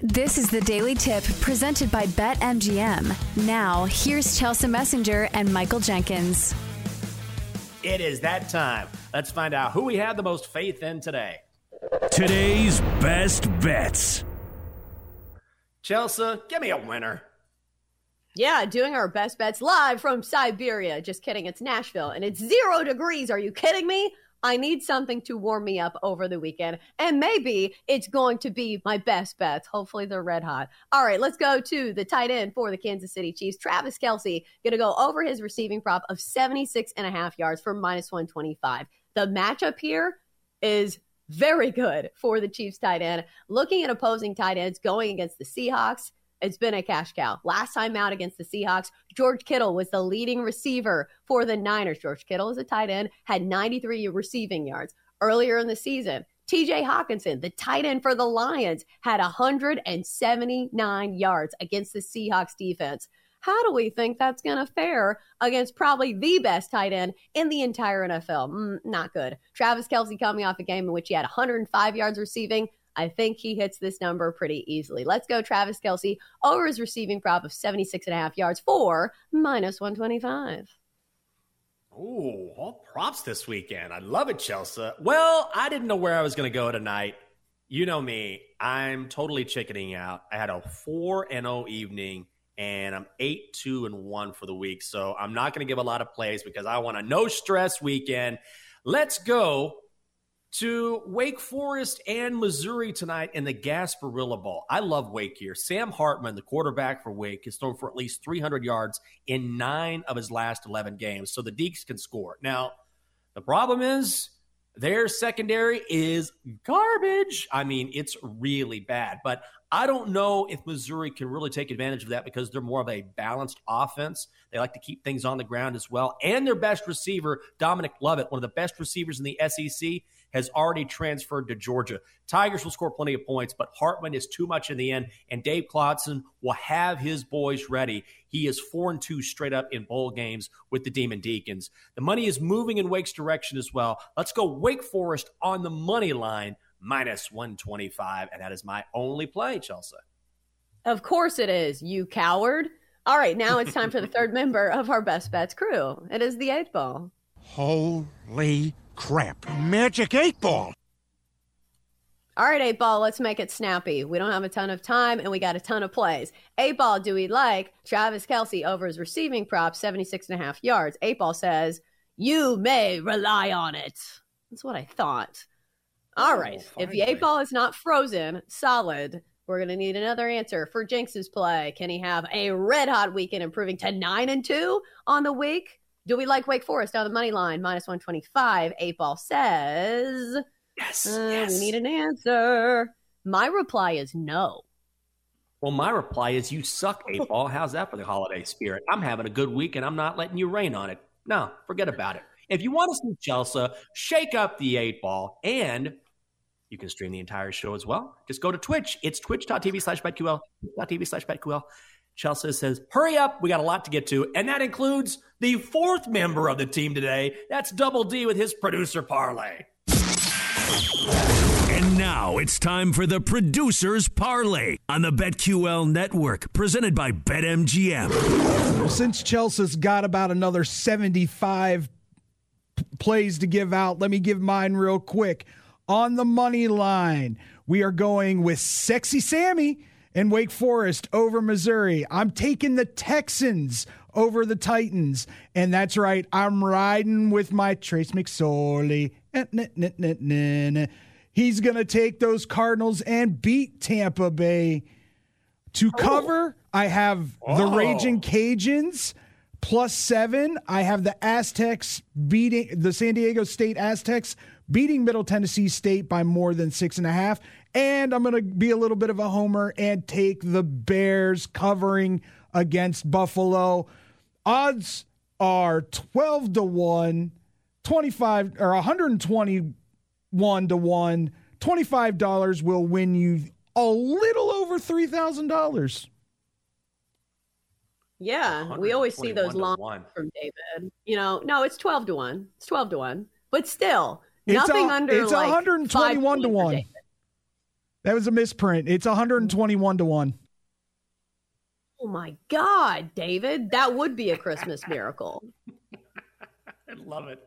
This is the Daily Tip presented by BetMGM. Now, here's Chelsea Messenger and Michael Jenkins. It is that time. Let's find out who we have the most faith in today. Today's best bets. Chelsea, give me a winner. Yeah, doing our best bets live from Siberia. Just kidding, it's Nashville and it's zero degrees. Are you kidding me? I need something to warm me up over the weekend. And maybe it's going to be my best bets. Hopefully they're red hot. All right, let's go to the tight end for the Kansas City Chiefs. Travis Kelce going to go over his receiving prop of 76 and a half yards for minus 125. The matchup here is very good for the Chiefs tight end. Looking at opposing tight ends going against the Seahawks, it's been a cash cow. Last time out against the Seahawks, George Kittle was the leading receiver for the Niners. George Kittle is a tight end, had 93 receiving yards. Earlier in the season, TJ Hockenson, the tight end for the Lions, had 179 yards against the Seahawks defense. How do we think that's going to fare against probably the best tight end in the entire NFL? Mm, not good. Travis Kelce coming off a game in which he had 105 yards receiving, I think he hits this number pretty easily. Let's go Travis Kelce, over his receiving prop of 76 and a half yards for minus 125. Ooh, all props this weekend. I love it, Chelsea. Well, I didn't know where I was going to go tonight. You know me, I'm totally chickening out. I had a 4 and 0 evening and I'm 8 2 and 1 for the week. So I'm not going to give a lot of plays because I want a no stress weekend. Let's go to Wake Forest and Missouri tonight in the Gasparilla Bowl. I love Wake here. Sam Hartman, the quarterback for Wake, has thrown for at least 300 yards in nine of his last 11 games, so the Deacs can score. Now, the problem is their secondary is garbage. I mean, it's really bad, but I don't know if Missouri can really take advantage of that because they're more of a balanced offense. They like to keep things on the ground as well. And their best receiver, Dominic Lovett, one of the best receivers in the SEC, has already transferred to Georgia. Tigers will score plenty of points, but Hartman is too much in the end, and Dave Clawson will have his boys ready. He is 4 and 2 straight up in bowl games with the Demon Deacons. The money is moving in Wake's direction as well. Let's go Wake Forest on the money line, minus 125, and that is my only play, Chelsea. Of course it is, you coward. All right, now it's time for the third member of our Best Bets crew. It is the eight ball. Holy crap. Magic 8 Ball. All right, 8 Ball, let's make it snappy. We don't have a ton of time and we got a ton of plays. 8 Ball, do we like Travis Kelce over his receiving prop, 76 and a half yards? 8 Ball says, you may rely on it. That's what I thought. All oh, right. If the 8 Ball is not frozen, solid, we're going to need another answer for Jenks's play. Can he have a red hot weekend improving to 9 and 2 on the week? Do we like Wake Forest on the money line? Minus 125. Eight ball says. Yes, uh, yes. We need an answer. My reply is no. Well, my reply is you suck, eight ball. How's that for the holiday spirit? I'm having a good week and I'm not letting you rain on it. No, forget about it. If you want to see Chelsea, shake up the eight ball and you can stream the entire show as well. Just go to Twitch. It's twitch.tv slash betql, twitch.tv slash betql. Chelsea says, hurry up. We got a lot to get to. And that includes the fourth member of the team today. That's Double D with his producer parlay. And now it's time for the producer's parlay on the BetQL network, presented by BetMGM. Since Chelsea's got about another 75 p- plays to give out, let me give mine real quick. On the money line, we are going with Sexy Sammy and Wake Forest over Missouri. I'm taking the Texans over the Titans. And that's right, I'm riding with my Trace McSorley. Eh, He's going to take those Cardinals and beat Tampa Bay. To cover, I have oh. the Raging Cajuns plus seven. I have the Aztecs beating the San Diego State Aztecs beating Middle Tennessee State by more than six and a half. And I'm going to be a little bit of a homer and take the Bears covering against Buffalo. Odds are 12 to 1, 25 or 121 to 1. $25 will win you a little over $3,000. Yeah, we always see those long from David. You know, no, it's 12 to 1. It's 12 to 1. But still, it's nothing a, under it's like 121 to 1. That was a misprint. It's 121 to 1. Oh my God, David. That would be a Christmas miracle. I love it.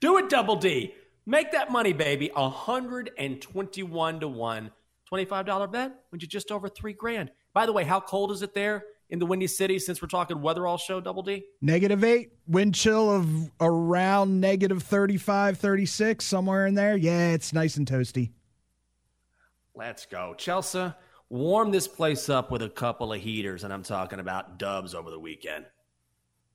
Do it, Double D. Make that money, baby. 121 to 1. $25 bet wins you just over three grand. By the way, how cold is it there in the Windy City since we're talking weather all show, Double D? Negative eight, wind chill of around negative 35, 36, somewhere in there. Yeah, it's nice and toasty. Let's go. Chelsea, warm this place up with a couple of heaters, and I'm talking about dubs over the weekend.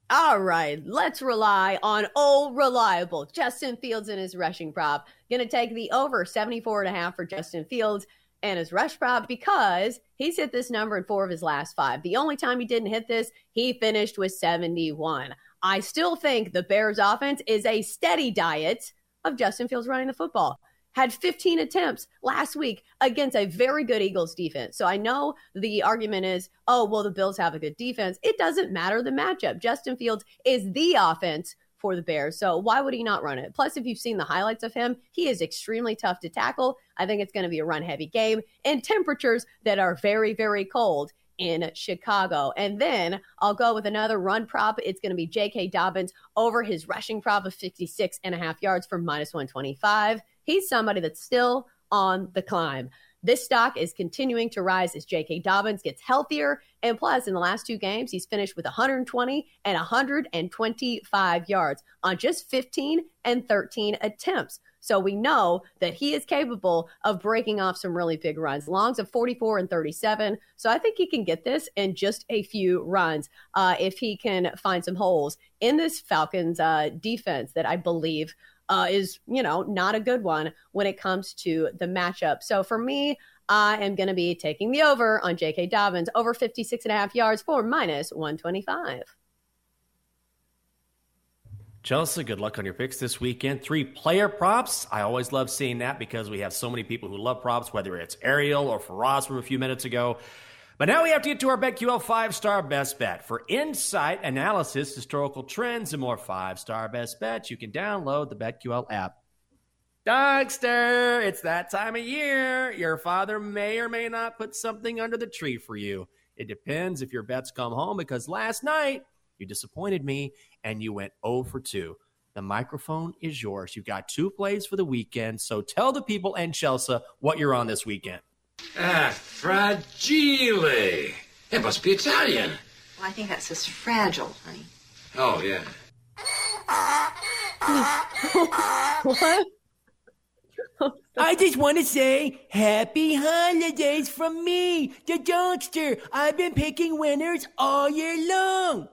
All right, let's rely on old reliable Justin Fields and his rushing prop. Gonna take the over 74 and a half for Justin Fields and his rush prop because he's hit this number in four of his last five. The only time he didn't hit this, he finished with 71. I still think the Bears offense is a steady diet of Justin Fields running the football had 15 attempts last week against a very good Eagles defense. So I know the argument is, oh, well, the Bills have a good defense. It doesn't matter the matchup. Justin Fields is the offense for the Bears. So why would he not run it? Plus, if you've seen the highlights of him, he is extremely tough to tackle. I think it's going to be a run heavy game in temperatures that are very, very cold in Chicago. And then I'll go with another run prop. It's going to be J.K. Dobbins over his rushing prop of 56 and a half yards for minus 125 he's somebody that's still on the climb. This stock is continuing to rise as J.K. Dobbins gets healthier. And plus, in the last two games, he's finished with 120 and 125 yards on just 15 and 13 attempts. So we know that he is capable of breaking off some really big runs. Longs of 44 and 37. So I think he can get this in just a few runs uh, if he can find some holes in this Falcons uh, defense that I believe uh, is, you know, not a good one when it comes to the matchup. So for me, I am going to be taking the over on J.K. Dobbins over 56 and a half yards for minus 125. Chelsea, good luck on your picks this weekend. Three player props. I always love seeing that because we have so many people who love props, whether it's Ariel or Faraz from a few minutes ago. But now we have to get to our BetQL five star best bet. For insight, analysis, historical trends, and more five star best bets, you can download the BetQL app. Donkster, it's that time of year. Your father may or may not put something under the tree for you. It depends if your bets come home because last night you disappointed me and you went 0 for 2. The microphone is yours. You've got two plays for the weekend. So tell the people and Chelsea what you're on this weekend. Ah, fragile. It must be Italian. Well, I think that says fragile, honey. Oh, yeah. what? I just want to say happy holidays from me, the Donkster. I've been picking winners all year long.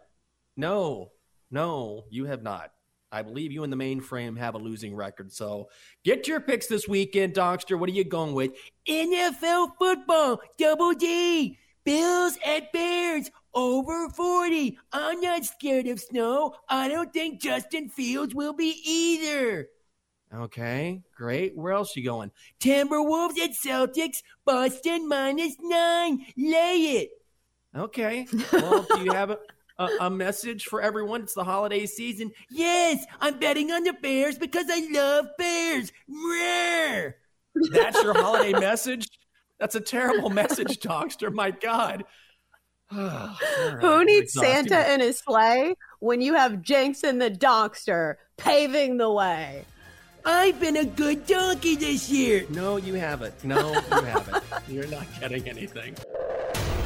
No, no, you have not. I believe you and the mainframe have a losing record. So get your picks this weekend, Donkster. What are you going with? NFL football, double D. Bills at Bears, over 40. I'm not scared of snow. I don't think Justin Fields will be either. Okay, great. Where else you going? Timberwolves at Celtics, Boston minus nine. Lay it. Okay. Well, do you have a a, a, message for everyone? It's the holiday season. Yes, I'm betting on the Bears because I love bears. Rare. That's your holiday message? That's a terrible message, Donkster. My God. right, Who needs Santa in his sleigh when you have Jenks and the Donkster paving the way? I've been a good donkey this year. No, you haven't. No, you haven't. You're not getting anything.